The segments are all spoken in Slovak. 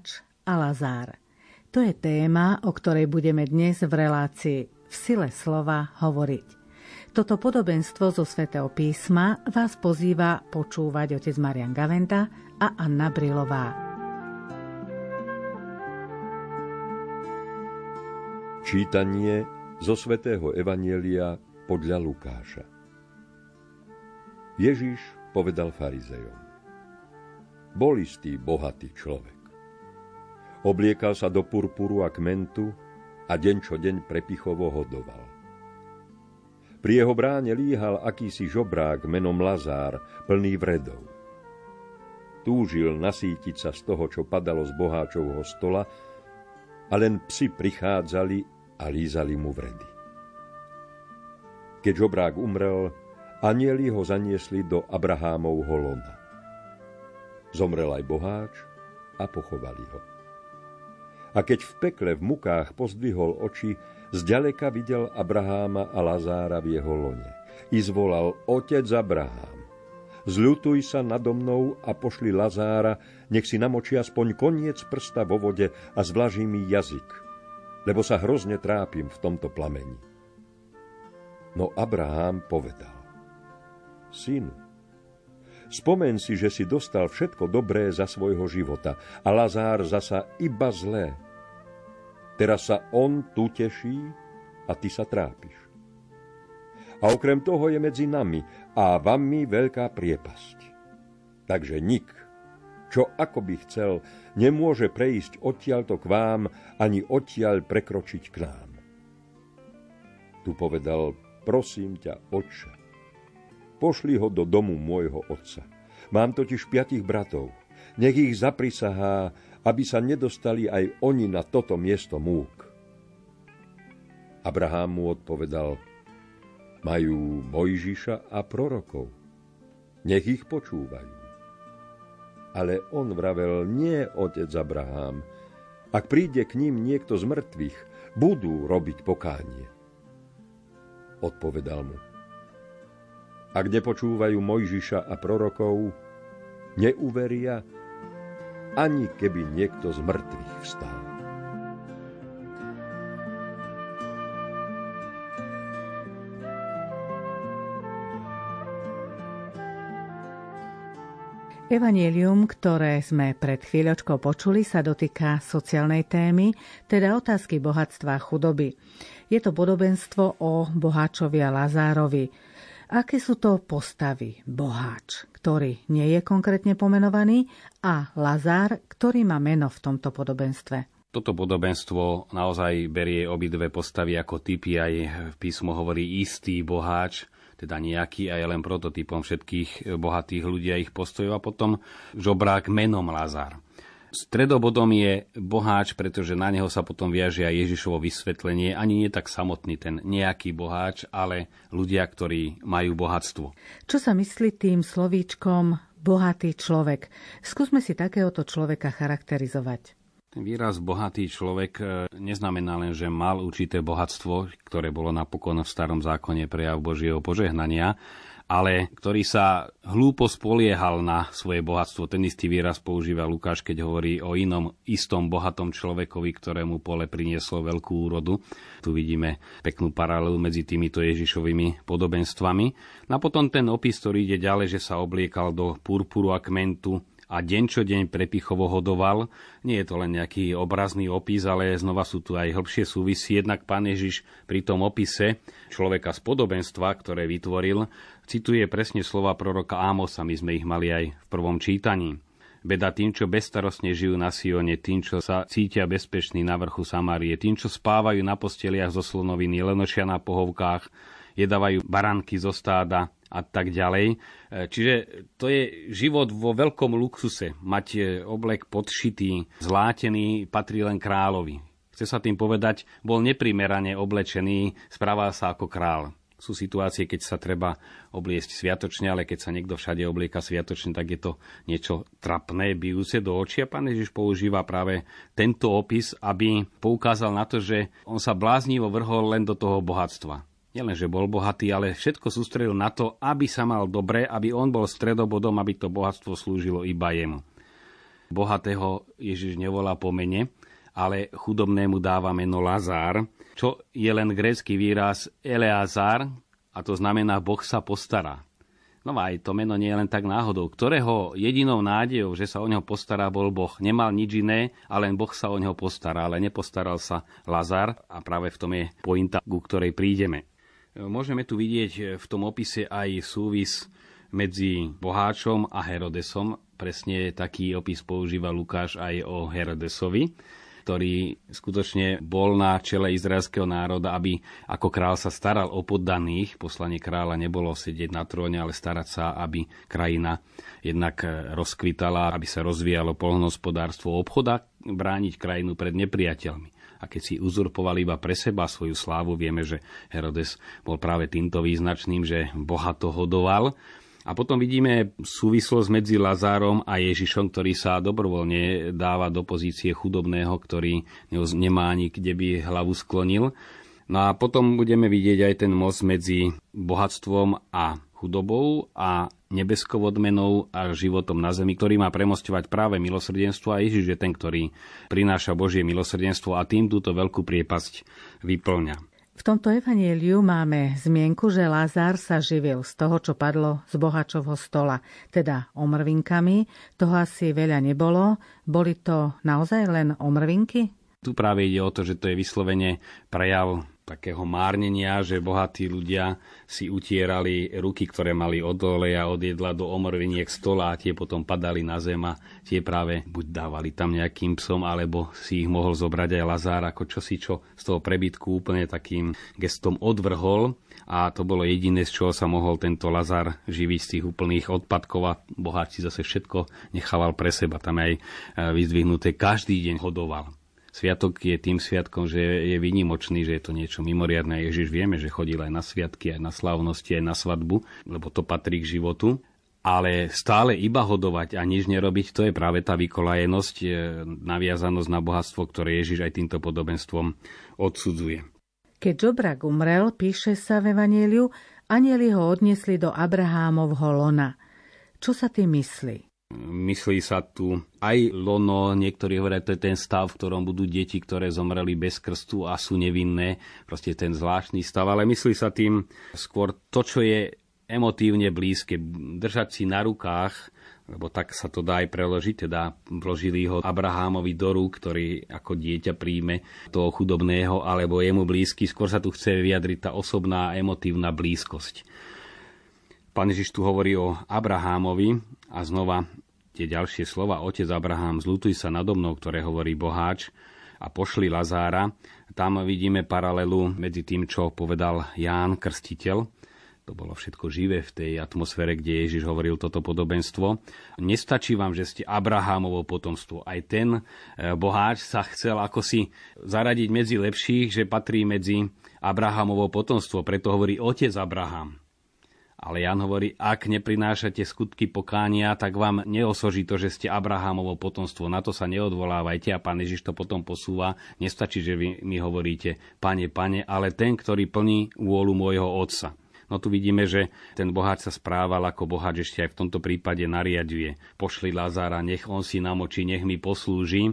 Boháč a Lazár. To je téma, o ktorej budeme dnes v relácii v sile slova hovoriť. Toto podobenstvo zo svätého písma vás pozýva počúvať otec Marian Gaventa a Anna Brilová. Čítanie zo svätého Evanielia podľa Lukáša. Ježiš povedal farizejom. Bol istý bohatý človek. Obliekal sa do purpuru a kmentu a deň čo deň prepichovo hodoval. Pri jeho bráne líhal akýsi žobrák menom Lazár, plný vredov. Túžil nasítiť sa z toho, čo padalo z boháčovho stola, a len psi prichádzali a lízali mu vredy. Keď žobrák umrel, anieli ho zaniesli do Abrahámovho lona. Zomrel aj boháč a pochovali ho. A keď v pekle v mukách pozdvihol oči, zďaleka videl Abraháma a Lazára v jeho lone. I zvolal, Otec Abrahám, zľutuj sa nado mnou a pošli Lazára, nech si namočí aspoň koniec prsta vo vode a zvlaží mi jazyk, lebo sa hrozne trápim v tomto plameni. No Abrahám povedal, Synu, Spomen si, že si dostal všetko dobré za svojho života a Lazár zasa iba zlé. Teraz sa on tu teší a ty sa trápiš. A okrem toho je medzi nami a vami veľká priepasť. Takže nik, čo ako by chcel, nemôže prejsť odtiaľto k vám, ani odtiaľ prekročiť k nám. Tu povedal, prosím ťa, oče, Pošli ho do domu môjho otca. Mám totiž piatich bratov. Nech ich zaprisahá, aby sa nedostali aj oni na toto miesto múk. Abraham mu odpovedal, majú Mojžiša a prorokov. Nech ich počúvajú. Ale on vravel, nie, otec Abraham. Ak príde k ním niekto z mŕtvych, budú robiť pokánie. Odpovedal mu, ak nepočúvajú Mojžiša a prorokov, neuveria, ani keby niekto z mŕtvych vstal. Evangelium, ktoré sme pred chvíľočkou počuli, sa dotýka sociálnej témy, teda otázky bohatstva a chudoby. Je to podobenstvo o boháčovi a Lazárovi. Aké sú to postavy? Boháč, ktorý nie je konkrétne pomenovaný, a Lazár, ktorý má meno v tomto podobenstve. Toto podobenstvo naozaj berie obidve postavy ako typy, aj v písmo hovorí istý boháč, teda nejaký a je len prototypom všetkých bohatých ľudí a ich postojov a potom žobrák menom Lazár. Stredobodom je boháč, pretože na neho sa potom viaže aj Ježišovo vysvetlenie. Ani nie tak samotný ten nejaký boháč, ale ľudia, ktorí majú bohatstvo. Čo sa myslí tým slovíčkom bohatý človek? Skúsme si takéhoto človeka charakterizovať. Ten výraz bohatý človek e, neznamená len, že mal určité bohatstvo, ktoré bolo napokon v starom zákone prejav Božieho požehnania, ale ktorý sa hlúpo spoliehal na svoje bohatstvo. Ten istý výraz používa Lukáš, keď hovorí o inom istom bohatom človekovi, ktorému pole prinieslo veľkú úrodu. Tu vidíme peknú paralelu medzi týmito Ježišovými podobenstvami. No a potom ten opis, ktorý ide ďalej, že sa obliekal do purpuru a kmentu, a deň čo deň prepichovo hodoval. Nie je to len nejaký obrazný opis, ale znova sú tu aj hĺbšie súvisí. Jednak pán Ježiš pri tom opise človeka z podobenstva, ktoré vytvoril, cituje presne slova proroka Ámosa, my sme ich mali aj v prvom čítaní. Beda tým, čo bezstarostne žijú na Sione, tým, čo sa cítia bezpečný na vrchu Samárie, tým, čo spávajú na posteliach zo slonoviny, lenošia na pohovkách, jedávajú baranky zo stáda, a tak ďalej. E, čiže to je život vo veľkom luxuse. Mať e, oblek podšitý, zlátený, patrí len kráľovi. Chce sa tým povedať, bol neprimerane oblečený, správal sa ako král. Sú situácie, keď sa treba obliesť sviatočne, ale keď sa niekto všade oblieka sviatočne, tak je to niečo trapné, bijúce do očia. Pán Ježiš používa práve tento opis, aby poukázal na to, že on sa bláznivo vrhol len do toho bohatstva nielen, že bol bohatý, ale všetko sústredil na to, aby sa mal dobre, aby on bol stredobodom, aby to bohatstvo slúžilo iba jemu. bohatého Ježiš nevolá po mene, ale chudobnému dáva meno Lazár, čo je len grécky výraz Eleazar, a to znamená Boh sa postará. No aj to meno nie je len tak náhodou, ktorého jedinou nádejou, že sa o neho postará, bol Boh. Nemal nič iné, ale len Boh sa o neho postará, ale nepostaral sa Lazar a práve v tom je pointa, ku ktorej prídeme. Môžeme tu vidieť v tom opise aj súvis medzi boháčom a Herodesom. Presne taký opis používa Lukáš aj o Herodesovi ktorý skutočne bol na čele izraelského národa, aby ako král sa staral o poddaných. Poslanie kráľa nebolo sedieť na tróne, ale starať sa, aby krajina jednak rozkvitala, aby sa rozvíjalo polnohospodárstvo obchoda, brániť krajinu pred nepriateľmi. A keď si uzurpovali iba pre seba svoju slávu, vieme, že Herodes bol práve týmto význačným, že bohato hodoval a potom vidíme súvislosť medzi Lazárom a Ježišom, ktorý sa dobrovoľne dáva do pozície chudobného, ktorý nemá ani kde by hlavu sklonil. No a potom budeme vidieť aj ten most medzi bohatstvom a chudobou a nebeskou odmenou a životom na zemi, ktorý má premostovať práve milosrdenstvo a Ježiš je ten, ktorý prináša Božie milosrdenstvo a tým túto veľkú priepasť vyplňa. V tomto evanieliu máme zmienku, že Lázár sa živil z toho, čo padlo z bohačovho stola, teda omrvinkami. Toho asi veľa nebolo. Boli to naozaj len omrvinky? Tu práve ide o to, že to je vyslovene prejav takého márnenia, že bohatí ľudia si utierali ruky, ktoré mali od oleja, od jedla do omrviniek stola a tie potom padali na zem a tie práve buď dávali tam nejakým psom, alebo si ich mohol zobrať aj Lazár ako čosi, čo z toho prebytku úplne takým gestom odvrhol a to bolo jediné, z čoho sa mohol tento Lazar živiť z tých úplných odpadkov a boháči zase všetko nechával pre seba. Tam aj e, vyzdvihnuté každý deň hodoval. Sviatok je tým sviatkom, že je vynimočný, že je to niečo mimoriadne. Ježiš vieme, že chodil aj na sviatky, aj na slávnosti, aj na svadbu, lebo to patrí k životu. Ale stále iba hodovať a nič nerobiť, to je práve tá vykolajenosť, naviazanosť na bohatstvo, ktoré Ježiš aj týmto podobenstvom odsudzuje. Keď Žobrak umrel, píše sa v Evangeliu, anieli ho odniesli do Abrahámovho lona. Čo sa tým myslí? Myslí sa tu aj lono, niektorí hovoria, to je ten stav, v ktorom budú deti, ktoré zomreli bez krstu a sú nevinné, proste ten zvláštny stav, ale myslí sa tým skôr to, čo je emotívne blízke, držať si na rukách, lebo tak sa to dá aj preložiť, teda vložili ho Abrahámovi do rúk, ktorý ako dieťa príjme toho chudobného, alebo jemu blízky, skôr sa tu chce vyjadriť tá osobná emotívna blízkosť. Pán Ježiš tu hovorí o Abrahámovi a znova tie ďalšie slova. Otec Abraham, zlutuj sa nado mnou, ktoré hovorí boháč a pošli Lazára. Tam vidíme paralelu medzi tým, čo povedal Ján Krstiteľ. To bolo všetko živé v tej atmosfére, kde Ježiš hovoril toto podobenstvo. Nestačí vám, že ste Abrahámovo potomstvo. Aj ten e, boháč sa chcel ako si zaradiť medzi lepších, že patrí medzi Abrahámovo potomstvo. Preto hovorí otec Abraham. Ale Jan hovorí, ak neprinášate skutky pokánia, tak vám neosoží to, že ste Abrahamovo potomstvo. Na to sa neodvolávajte a pán Ježiš to potom posúva. Nestačí, že vy mi hovoríte, pane, pane, ale ten, ktorý plní vôľu môjho otca. No tu vidíme, že ten boháč sa správal ako boháč ešte aj v tomto prípade nariaduje. Pošli Lazára, nech on si namočí, nech mi poslúži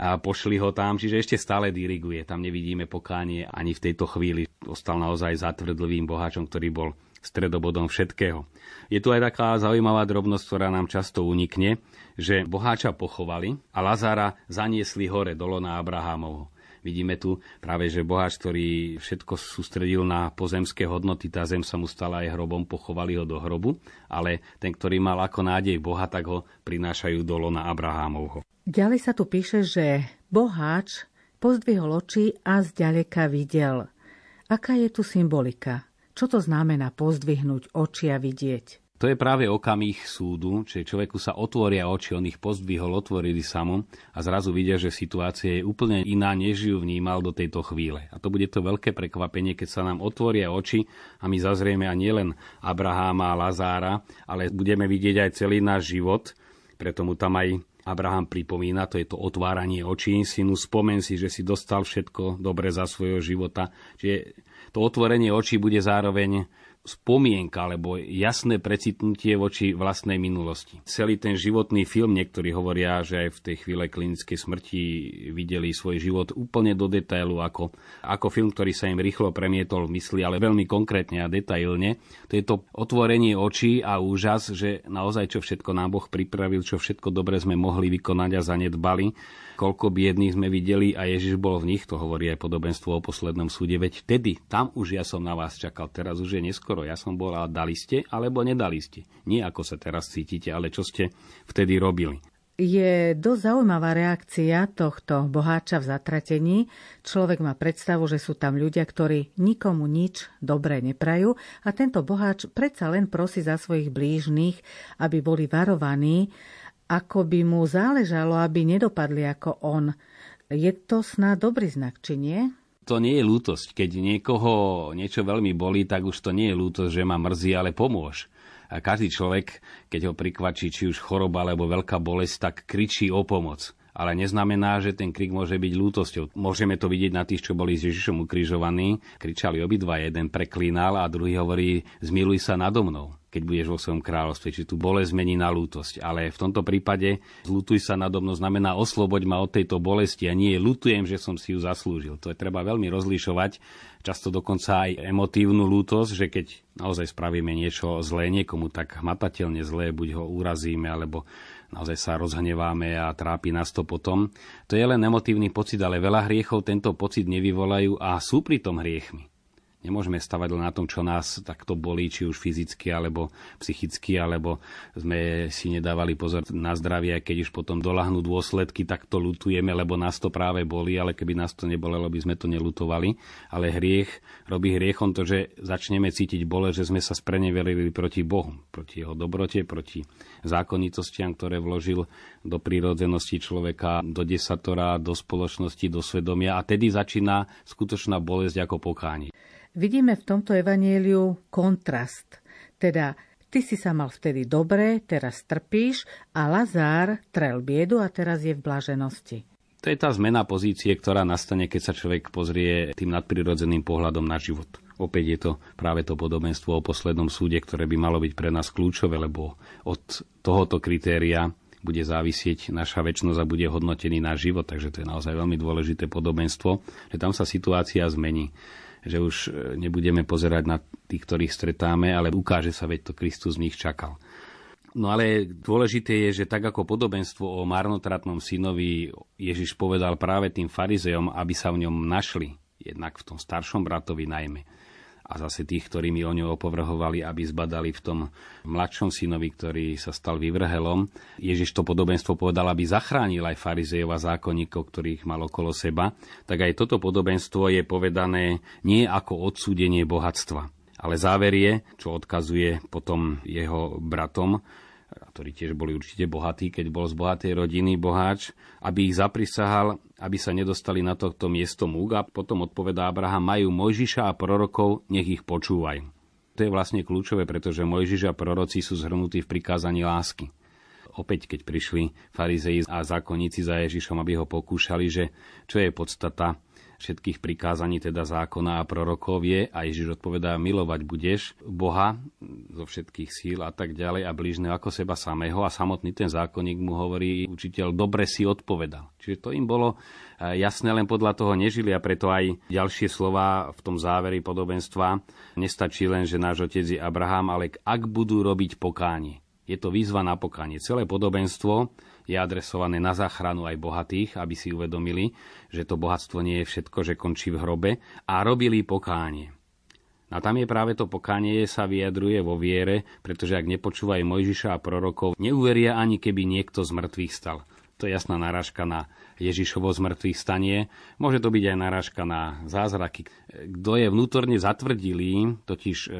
a pošli ho tam, čiže ešte stále diriguje. Tam nevidíme pokánie ani v tejto chvíli. Ostal naozaj zatvrdlivým boháčom, ktorý bol stredobodom všetkého. Je tu aj taká zaujímavá drobnosť, ktorá nám často unikne, že boháča pochovali a Lazára zaniesli hore dolo na Abrahámovho. Vidíme tu práve, že boháč, ktorý všetko sústredil na pozemské hodnoty, tá zem sa mu stala aj hrobom, pochovali ho do hrobu, ale ten, ktorý mal ako nádej Boha, tak ho prinášajú dolo na Abrahámovho. Ďalej sa tu píše, že boháč pozdvihol oči a zďaleka videl. Aká je tu symbolika? Čo to znamená pozdvihnúť oči a vidieť? To je práve okamih súdu, čiže človeku sa otvoria oči, on ich pozdvihol, otvorili sa mu a zrazu vidia, že situácia je úplne iná, než ju vnímal do tejto chvíle. A to bude to veľké prekvapenie, keď sa nám otvoria oči a my zazrieme a nielen Abraháma a Lazára, ale budeme vidieť aj celý náš život, preto mu tam aj Abraham pripomína, to je to otváranie očí, synu, spomen si, že si dostal všetko dobre za svojho života. Čiže to otvorenie očí bude zároveň spomienka alebo jasné precitnutie voči vlastnej minulosti. Celý ten životný film, niektorí hovoria, že aj v tej chvíle klinickej smrti videli svoj život úplne do detailu, ako, ako film, ktorý sa im rýchlo premietol v mysli, ale veľmi konkrétne a detailne. To je to otvorenie očí a úžas, že naozaj čo všetko nám Boh pripravil, čo všetko dobre sme mohli vykonať a zanedbali koľko biedných sme videli a Ježiš bol v nich, to hovorí aj podobenstvo o poslednom súde, veď vtedy, tam už ja som na vás čakal, teraz už je neskoro, ja som bol, a dali ste, alebo nedali ste. Nie ako sa teraz cítite, ale čo ste vtedy robili. Je dosť zaujímavá reakcia tohto boháča v zatratení. Človek má predstavu, že sú tam ľudia, ktorí nikomu nič dobré neprajú a tento boháč predsa len prosí za svojich blížnych, aby boli varovaní ako by mu záležalo, aby nedopadli ako on. Je to snad dobrý znak, či nie? To nie je lútosť. Keď niekoho niečo veľmi bolí, tak už to nie je lútosť, že ma mrzí, ale pomôž. A každý človek, keď ho prikvačí či už choroba alebo veľká bolesť, tak kričí o pomoc ale neznamená, že ten krik môže byť lútosťou. Môžeme to vidieť na tých, čo boli s Ježišom ukrižovaní. Kričali obidva, jeden preklínal a druhý hovorí, zmiluj sa nado mnou keď budeš vo svojom kráľovstve. Či tu bolesť zmení na lútosť. Ale v tomto prípade zlutuj sa nado mnou znamená osloboď ma od tejto bolesti a nie lutujem, že som si ju zaslúžil. To je treba veľmi rozlišovať. Často dokonca aj emotívnu lútosť, že keď naozaj spravíme niečo zlé niekomu, tak hmatateľne zlé, buď ho urazíme, alebo naozaj sa rozhneváme a trápi nás to potom. To je len emotívny pocit, ale veľa hriechov tento pocit nevyvolajú a sú pritom hriechmi. Nemôžeme stavať len na tom, čo nás takto bolí, či už fyzicky, alebo psychicky, alebo sme si nedávali pozor na zdravie, keď už potom dolahnú dôsledky, tak to lutujeme, lebo nás to práve boli, ale keby nás to nebolelo, by sme to nelutovali. Ale hriech robí hriechom to, že začneme cítiť bole, že sme sa spreneverili proti Bohu, proti jeho dobrote, proti zákonitostiam, ktoré vložil do prírodzenosti človeka, do desatora, do spoločnosti, do svedomia a tedy začína skutočná bolesť ako pokánie. Vidíme v tomto evanieliu kontrast. Teda ty si sa mal vtedy dobre, teraz trpíš a Lazár trel biedu a teraz je v blaženosti. To je tá zmena pozície, ktorá nastane, keď sa človek pozrie tým nadprirodzeným pohľadom na život. Opäť je to práve to podobenstvo o poslednom súde, ktoré by malo byť pre nás kľúčové, lebo od tohoto kritéria bude závisieť naša väčšnosť a bude hodnotený náš život. Takže to je naozaj veľmi dôležité podobenstvo, že tam sa situácia zmení že už e, nebudeme pozerať na tých, ktorých stretáme, ale ukáže sa, veď to Kristus z nich čakal. No ale dôležité je, že tak ako podobenstvo o marnotratnom synovi Ježiš povedal práve tým farizejom, aby sa v ňom našli, jednak v tom staršom bratovi najmä a zase tých, ktorí mi o ňu opovrhovali, aby zbadali v tom mladšom synovi, ktorý sa stal vyvrhelom. Ježiš to podobenstvo povedal, aby zachránil aj farizejov a zákonníkov, ktorých mal okolo seba. Tak aj toto podobenstvo je povedané nie ako odsúdenie bohatstva, ale záver je, čo odkazuje potom jeho bratom, ktorí tiež boli určite bohatí, keď bol z bohatej rodiny boháč, aby ich zaprisahal, aby sa nedostali na tohto miesto múk a potom odpovedá Abraham, majú Mojžiša a prorokov, nech ich počúvaj. To je vlastne kľúčové, pretože Mojžiš a proroci sú zhrnutí v prikázaní lásky. Opäť, keď prišli farizei a zákonníci za Ježišom, aby ho pokúšali, že čo je podstata všetkých prikázaní, teda zákona a prorokov je, a Ježiš odpovedá, milovať budeš Boha zo všetkých síl a tak ďalej a blížneho ako seba samého a samotný ten zákonník mu hovorí, učiteľ, dobre si odpovedal. Čiže to im bolo e, jasné, len podľa toho nežili a preto aj ďalšie slova v tom záveri podobenstva nestačí len, že náš otec je Abraham, ale ak budú robiť pokánie. Je to výzva na pokánie. Celé podobenstvo je adresované na záchranu aj bohatých, aby si uvedomili, že to bohatstvo nie je všetko, že končí v hrobe a robili pokánie. A tam je práve to pokánie sa vyjadruje vo viere, pretože ak nepočúvajú Mojžiša a prorokov, neuveria ani keby niekto z mŕtvych stal. To je jasná narážka na Ježišovo z mŕtvych stanie. Môže to byť aj narážka na zázraky. Kto je vnútorne zatvrdilý, totiž e,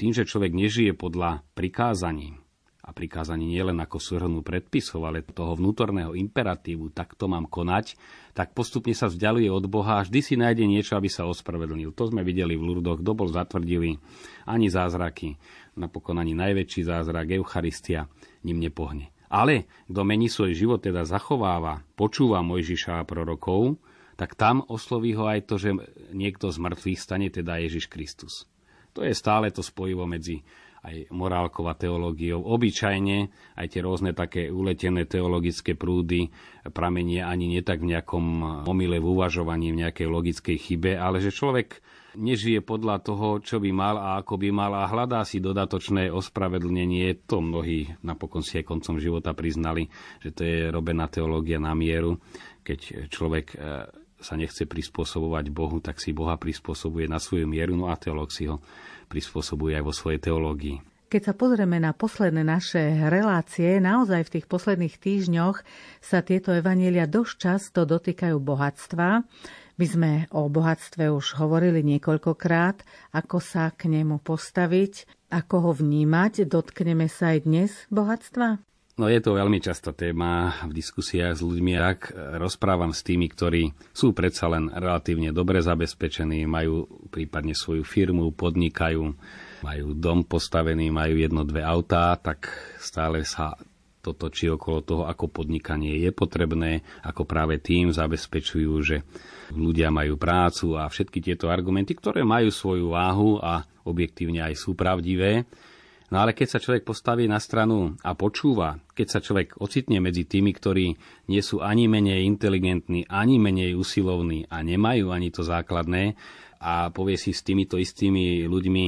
tým, že človek nežije podľa prikázaní, a prikázaní nielen ako súhrnú predpisov, ale toho vnútorného imperatívu, tak to mám konať, tak postupne sa vzdialuje od Boha a vždy si nájde niečo, aby sa ospravedlnil. To sme videli v Lurdoch, kto bol zatvrdili, ani zázraky, napokon ani najväčší zázrak, Eucharistia, ním nepohne. Ale kto mení svoj život, teda zachováva, počúva Mojžiša a prorokov, tak tam osloví ho aj to, že niekto z mŕtvych stane, teda Ježiš Kristus. To je stále to spojivo medzi aj morálkou a teológiou. Obyčajne aj tie rôzne také uletené teologické prúdy pramenie ani nie tak v nejakom omyle v uvažovaní, v nejakej logickej chybe, ale že človek nežije podľa toho, čo by mal a ako by mal a hľadá si dodatočné ospravedlnenie. To mnohí napokon si aj koncom života priznali, že to je robená teológia na mieru, keď človek e, sa nechce prispôsobovať Bohu, tak si Boha prispôsobuje na svoju mieru, no a teológ si ho prispôsobuje aj vo svojej teológii. Keď sa pozrieme na posledné naše relácie, naozaj v tých posledných týždňoch sa tieto evanielia dosť často dotýkajú bohatstva. My sme o bohatstve už hovorili niekoľkokrát, ako sa k nemu postaviť, ako ho vnímať. Dotkneme sa aj dnes bohatstva? No je to veľmi častá téma v diskusiách s ľuďmi. Ak rozprávam s tými, ktorí sú predsa len relatívne dobre zabezpečení, majú prípadne svoju firmu, podnikajú, majú dom postavený, majú jedno, dve autá, tak stále sa to točí okolo toho, ako podnikanie je potrebné, ako práve tým zabezpečujú, že ľudia majú prácu a všetky tieto argumenty, ktoré majú svoju váhu a objektívne aj sú pravdivé. No ale keď sa človek postaví na stranu a počúva, keď sa človek ocitne medzi tými, ktorí nie sú ani menej inteligentní, ani menej usilovní a nemajú ani to základné, a povie si s týmito istými ľuďmi,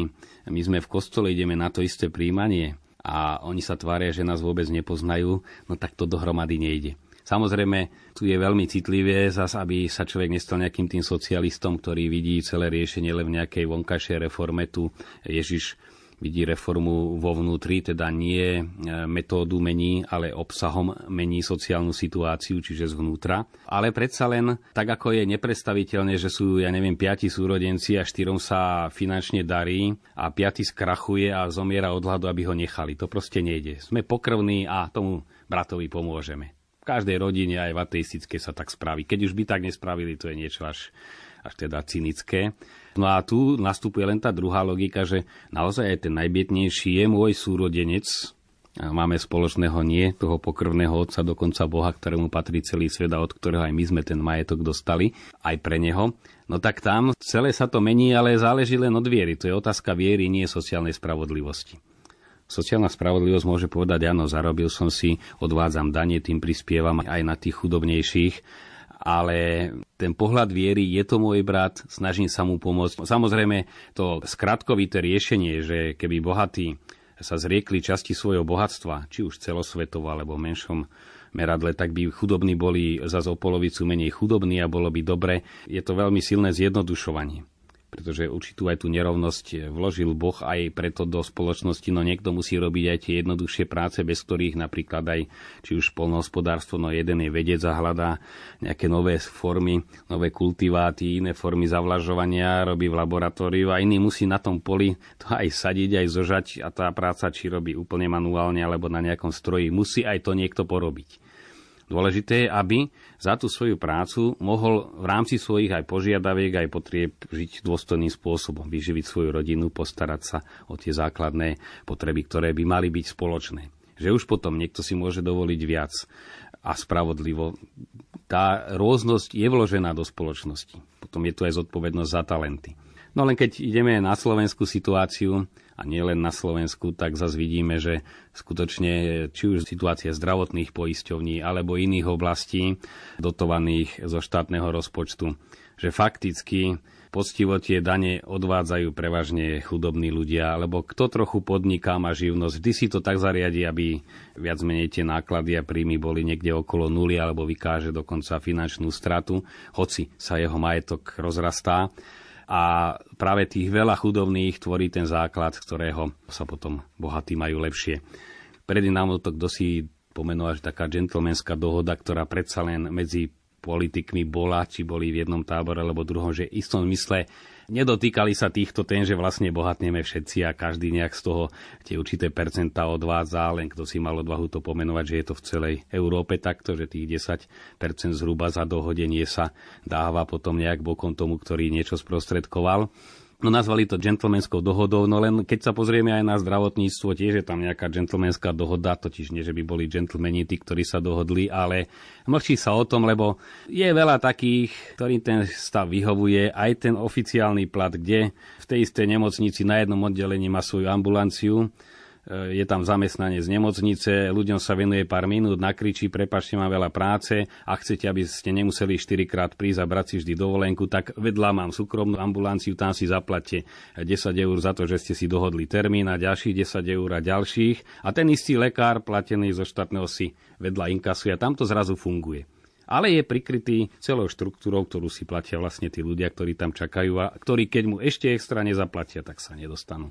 my sme v kostole, ideme na to isté príjmanie, a oni sa tvária, že nás vôbec nepoznajú, no tak to dohromady nejde. Samozrejme, tu je veľmi citlivé, zas, aby sa človek nestal nejakým tým socialistom, ktorý vidí celé riešenie len v nejakej vonkajšej reforme. Tu Ježiš vidí reformu vo vnútri, teda nie e, metódu mení, ale obsahom mení sociálnu situáciu, čiže zvnútra. Ale predsa len, tak ako je neprestaviteľné, že sú, ja neviem, piati súrodenci a štyrom sa finančne darí a piati skrachuje a zomiera od hladu, aby ho nechali. To proste nejde. Sme pokrvní a tomu bratovi pomôžeme. V každej rodine aj v ateistické sa tak spraví. Keď už by tak nespravili, to je niečo až, až teda cynické. No a tu nastupuje len tá druhá logika, že naozaj aj ten najbiednejší je môj súrodenec, máme spoločného nie, toho pokrvného otca, dokonca Boha, ktorému patrí celý svet a od ktorého aj my sme ten majetok dostali, aj pre neho. No tak tam celé sa to mení, ale záleží len od viery. To je otázka viery, nie sociálnej spravodlivosti. Sociálna spravodlivosť môže povedať, áno, zarobil som si, odvádzam dane, tým prispievam aj na tých chudobnejších, ale ten pohľad viery, je to môj brat, snažím sa mu pomôcť. Samozrejme, to skratkovité riešenie, že keby bohatí sa zriekli časti svojho bohatstva, či už celosvetovo alebo menšom meradle, tak by chudobní boli za o polovicu menej chudobní a bolo by dobre. Je to veľmi silné zjednodušovanie pretože určitú aj tú nerovnosť vložil Boh aj preto do spoločnosti, no niekto musí robiť aj tie jednoduchšie práce, bez ktorých napríklad aj či už polnohospodárstvo, no jeden je vedec a hľadá nejaké nové formy, nové kultiváty, iné formy zavlažovania, robí v laboratóriu a iný musí na tom poli to aj sadiť, aj zožať a tá práca či robí úplne manuálne alebo na nejakom stroji, musí aj to niekto porobiť. Dôležité je, aby za tú svoju prácu mohol v rámci svojich aj požiadaviek, aj potrieb žiť dôstojným spôsobom, vyživiť svoju rodinu, postarať sa o tie základné potreby, ktoré by mali byť spoločné. Že už potom niekto si môže dovoliť viac a spravodlivo. Tá rôznosť je vložená do spoločnosti. Potom je tu aj zodpovednosť za talenty. No len keď ideme na slovenskú situáciu, a nie len na Slovensku, tak zase vidíme, že skutočne či už situácia zdravotných poisťovní alebo iných oblastí dotovaných zo štátneho rozpočtu, že fakticky poctivo tie dane odvádzajú prevažne chudobní ľudia, alebo kto trochu podniká, má živnosť, vždy si to tak zariadi, aby viac menej tie náklady a príjmy boli niekde okolo nuly, alebo vykáže dokonca finančnú stratu, hoci sa jeho majetok rozrastá a práve tých veľa chudobných tvorí ten základ, z ktorého sa potom bohatí majú lepšie. Predtým nám to kto si pomenoval, že taká džentlmenská dohoda, ktorá predsa len medzi politikmi bola, či boli v jednom tábore alebo druhom, že v istom zmysle nedotýkali sa týchto tém, že vlastne bohatneme všetci a každý nejak z toho tie určité percentá odvádza, len kto si mal odvahu to pomenovať, že je to v celej Európe takto, že tých 10% zhruba za dohodenie sa dáva potom nejak bokom tomu, ktorý niečo sprostredkoval. No nazvali to gentlemanskou dohodou, no len keď sa pozrieme aj na zdravotníctvo, tiež je tam nejaká gentlemanská dohoda, totiž nie, že by boli gentlemani tí, ktorí sa dohodli, ale mlčí sa o tom, lebo je veľa takých, ktorým ten stav vyhovuje, aj ten oficiálny plat, kde v tej istej nemocnici na jednom oddelení má svoju ambulanciu, je tam zamestnanie z nemocnice, ľuďom sa venuje pár minút, nakričí, prepačte, mám veľa práce a chcete, aby ste nemuseli 4 krát prísť a brať si vždy dovolenku, tak vedľa mám súkromnú ambulanciu, tam si zaplatte 10 eur za to, že ste si dohodli termín a ďalších 10 eur a ďalších. A ten istý lekár, platený zo štátneho si vedľa inkasuje a tam to zrazu funguje ale je prikrytý celou štruktúrou, ktorú si platia vlastne tí ľudia, ktorí tam čakajú a ktorí keď mu ešte extra nezaplatia, tak sa nedostanú.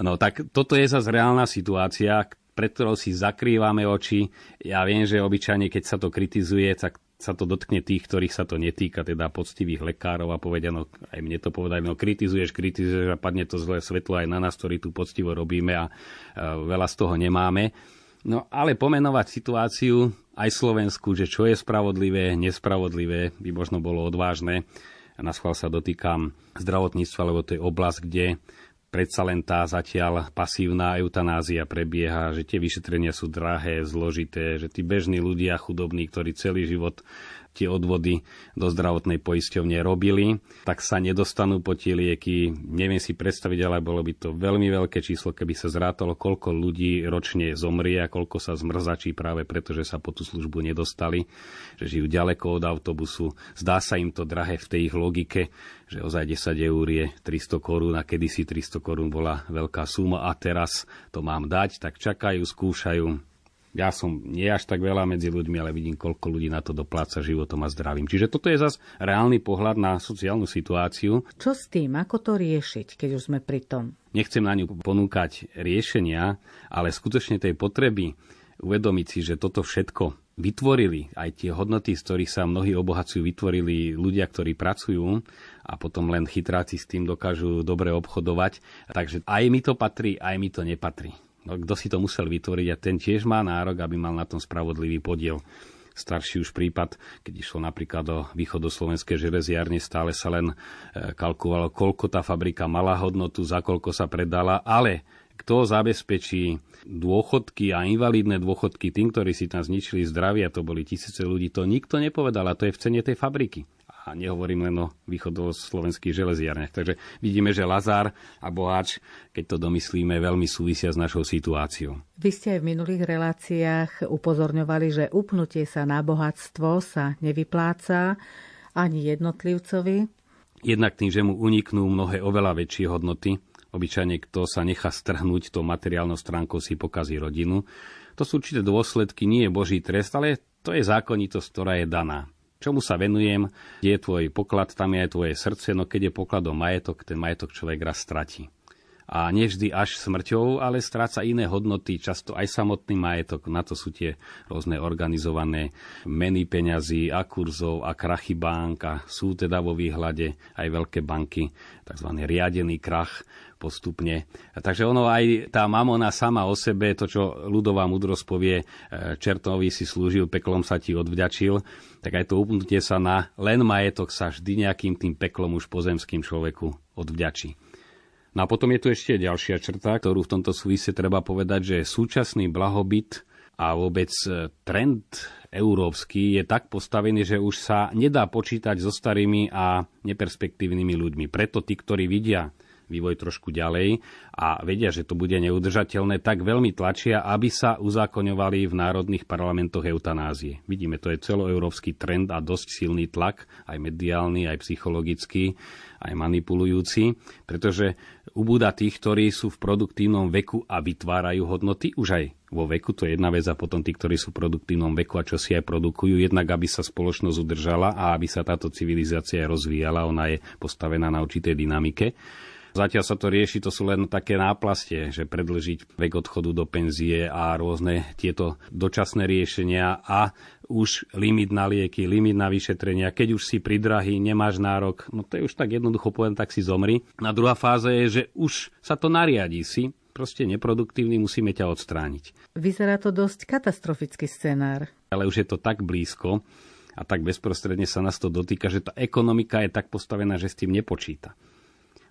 No tak toto je zase reálna situácia, pred ktorou si zakrývame oči. Ja viem, že obyčajne, keď sa to kritizuje, tak sa to dotkne tých, ktorých sa to netýka, teda poctivých lekárov a povedia, no aj mne to povedali, no kritizuješ, kritizuješ a padne to zlé svetlo aj na nás, ktorí tu poctivo robíme a, a veľa z toho nemáme. No ale pomenovať situáciu aj Slovensku, že čo je spravodlivé, nespravodlivé, by možno bolo odvážne. Na schvál sa dotýkam zdravotníctva, lebo to je oblasť, kde predsa len tá zatiaľ pasívna eutanázia prebieha, že tie vyšetrenia sú drahé, zložité, že tí bežní ľudia chudobní, ktorí celý život tie odvody do zdravotnej poisťovne robili, tak sa nedostanú po tie lieky. Neviem si predstaviť, ale bolo by to veľmi veľké číslo, keby sa zrátalo, koľko ľudí ročne zomrie a koľko sa zmrzačí práve preto, že sa po tú službu nedostali, že žijú ďaleko od autobusu. Zdá sa im to drahé v tej ich logike, že ozaj 10 eur je 300 korún a kedysi 300 korún bola veľká suma a teraz to mám dať, tak čakajú, skúšajú, ja som nie až tak veľa medzi ľuďmi, ale vidím, koľko ľudí na to dopláca životom a zdravím. Čiže toto je zase reálny pohľad na sociálnu situáciu. Čo s tým? Ako to riešiť, keď už sme pri tom? Nechcem na ňu ponúkať riešenia, ale skutočne tej potreby uvedomiť si, že toto všetko vytvorili, aj tie hodnoty, z ktorých sa mnohí obohacujú, vytvorili ľudia, ktorí pracujú a potom len chytráci s tým dokážu dobre obchodovať. Takže aj mi to patrí, aj mi to nepatrí. No, kto si to musel vytvoriť a ten tiež má nárok, aby mal na tom spravodlivý podiel. Starší už prípad, keď išlo napríklad do východoslovenskej železiarne, stále sa len e, kalkulovalo, koľko tá fabrika mala hodnotu, za koľko sa predala, ale kto zabezpečí dôchodky a invalidné dôchodky tým, ktorí si tam zničili zdravie, a to boli tisíce ľudí, to nikto nepovedal a to je v cene tej fabriky a nehovorím len o východoslovenských železiarniach. Takže vidíme, že Lazár a Boháč, keď to domyslíme, veľmi súvisia s našou situáciou. Vy ste aj v minulých reláciách upozorňovali, že upnutie sa na bohatstvo sa nevypláca ani jednotlivcovi. Jednak tým, že mu uniknú mnohé oveľa väčšie hodnoty. Obyčajne, kto sa nechá strhnúť tou materiálnou stránkou, si pokazí rodinu. To sú určité dôsledky, nie je Boží trest, ale to je zákonitosť, ktorá je daná čomu sa venujem, je tvoj poklad, tam je aj tvoje srdce, no keď je pokladom majetok, ten majetok človek raz stratí. A nevždy až smrťou, ale stráca iné hodnoty, často aj samotný majetok. Na to sú tie rôzne organizované meny peňazí a kurzov a krachy bank a sú teda vo výhľade aj veľké banky, tzv. riadený krach postupne. Takže ono aj tá mamona sama o sebe, to čo ľudová mudrosť povie, e, čertovi si slúžil, peklom sa ti odvďačil, tak aj to upnutie sa na len majetok sa vždy nejakým tým peklom už pozemským človeku odvďačí. No a potom je tu ešte ďalšia črta, ktorú v tomto súvise treba povedať, že súčasný blahobyt a vôbec e, trend európsky je tak postavený, že už sa nedá počítať so starými a neperspektívnymi ľuďmi. Preto tí, ktorí vidia vývoj trošku ďalej a vedia, že to bude neudržateľné, tak veľmi tlačia, aby sa uzákoňovali v národných parlamentoch eutanázie. Vidíme, to je celoeurópsky trend a dosť silný tlak, aj mediálny, aj psychologický, aj manipulujúci, pretože ubúda tých, ktorí sú v produktívnom veku a vytvárajú hodnoty, už aj vo veku, to je jedna vec, a potom tí, ktorí sú v produktívnom veku a čo si aj produkujú, jednak aby sa spoločnosť udržala a aby sa táto civilizácia rozvíjala, ona je postavená na určitej dynamike. Zatiaľ sa to rieši, to sú len také náplastie, že predlžiť vek odchodu do penzie a rôzne tieto dočasné riešenia a už limit na lieky, limit na vyšetrenia. Keď už si pridrahý, nemáš nárok, no to je už tak jednoducho povedať, tak si zomri. A druhá fáza je, že už sa to nariadí si, proste neproduktívny, musíme ťa odstrániť. Vyzerá to dosť katastrofický scenár. Ale už je to tak blízko a tak bezprostredne sa nás to dotýka, že tá ekonomika je tak postavená, že s tým nepočíta.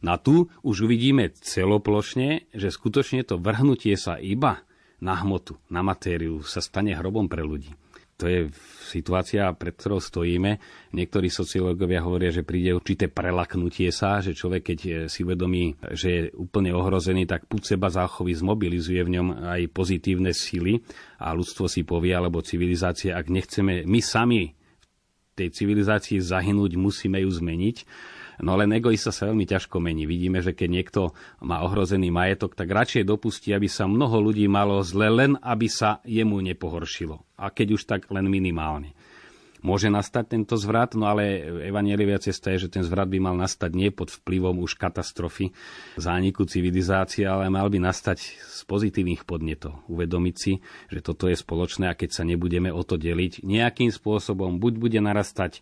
Na tu už uvidíme celoplošne, že skutočne to vrhnutie sa iba na hmotu, na matériu sa stane hrobom pre ľudí. To je situácia, pred ktorou stojíme. Niektorí sociológovia hovoria, že príde určité prelaknutie sa, že človek, keď si uvedomí, že je úplne ohrozený, tak púd seba záchovy zmobilizuje v ňom aj pozitívne sily a ľudstvo si povie, alebo civilizácia, ak nechceme my sami tej civilizácii zahynúť, musíme ju zmeniť No len egoista sa veľmi ťažko mení. Vidíme, že keď niekto má ohrozený majetok, tak radšej dopustí, aby sa mnoho ľudí malo zle, len aby sa jemu nepohoršilo. A keď už tak len minimálne. Môže nastať tento zvrat, no ale evangelivia cesta je, že ten zvrat by mal nastať nie pod vplyvom už katastrofy zániku civilizácie, ale mal by nastať z pozitívnych podnetov. Uvedomiť si, že toto je spoločné a keď sa nebudeme o to deliť, nejakým spôsobom buď bude narastať e,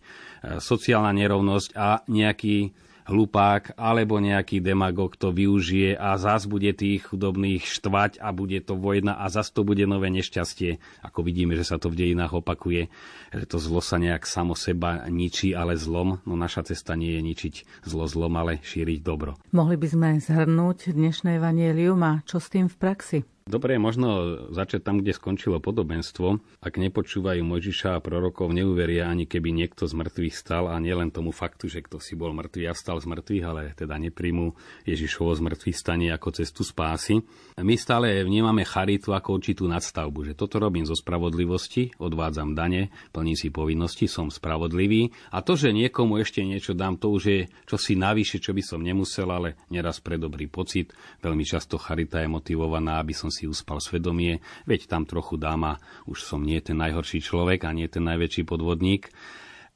sociálna nerovnosť a nejaký hlupák alebo nejaký demagog to využije a zás bude tých chudobných štvať a bude to vojna a zás to bude nové nešťastie. Ako vidíme, že sa to v dejinách opakuje, že to zlo sa nejak samo seba ničí, ale zlom. No naša cesta nie je ničiť zlo zlom, ale šíriť dobro. Mohli by sme zhrnúť dnešné evanielium a čo s tým v praxi? Dobre možno začať tam, kde skončilo podobenstvo. Ak nepočúvajú Mojžiša a prorokov, neuveria ani keby niekto z mŕtvych stal a nielen tomu faktu, že kto si bol mŕtvý a stal z mŕtvych, ale teda nepríjmu Ježišovo z mŕtvych stanie ako cestu spásy. My stále vnímame charitu ako určitú nadstavbu, že toto robím zo spravodlivosti, odvádzam dane, plním si povinnosti, som spravodlivý a to, že niekomu ešte niečo dám, to už je čosi navyše, čo by som nemusel, ale neraz pre dobrý pocit. Veľmi často charita je motivovaná, aby som si si uspal svedomie, veď tam trochu dáma, už som nie ten najhorší človek a nie ten najväčší podvodník.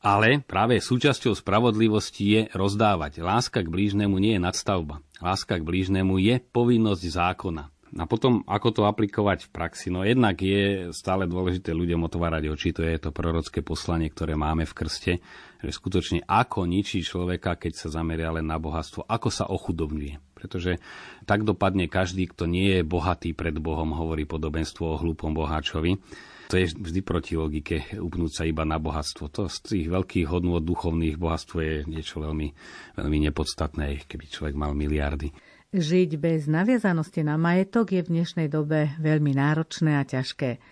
Ale práve súčasťou spravodlivosti je rozdávať. Láska k blížnemu nie je nadstavba. Láska k blížnemu je povinnosť zákona. A potom, ako to aplikovať v praxi? No jednak je stále dôležité ľuďom otvárať oči, to je to prorocké poslanie, ktoré máme v krste, že skutočne ako ničí človeka, keď sa zameria len na bohatstvo, ako sa ochudobňuje pretože tak dopadne každý, kto nie je bohatý pred Bohom, hovorí podobenstvo o hlúpom boháčovi. To je vždy proti logike upnúť sa iba na bohatstvo. To z tých veľkých hodnôt duchovných bohatstvo je niečo veľmi, veľmi nepodstatné, keby človek mal miliardy. Žiť bez naviazanosti na majetok je v dnešnej dobe veľmi náročné a ťažké.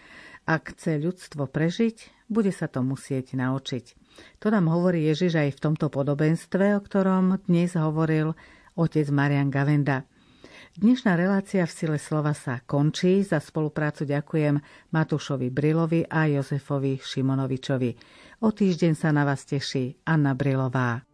Ak chce ľudstvo prežiť, bude sa to musieť naučiť. To nám hovorí Ježiš aj v tomto podobenstve, o ktorom dnes hovoril otec Marian Gavenda. Dnešná relácia v sile slova sa končí. Za spoluprácu ďakujem Matúšovi Brilovi a Jozefovi Šimonovičovi. O týždeň sa na vás teší Anna Brilová.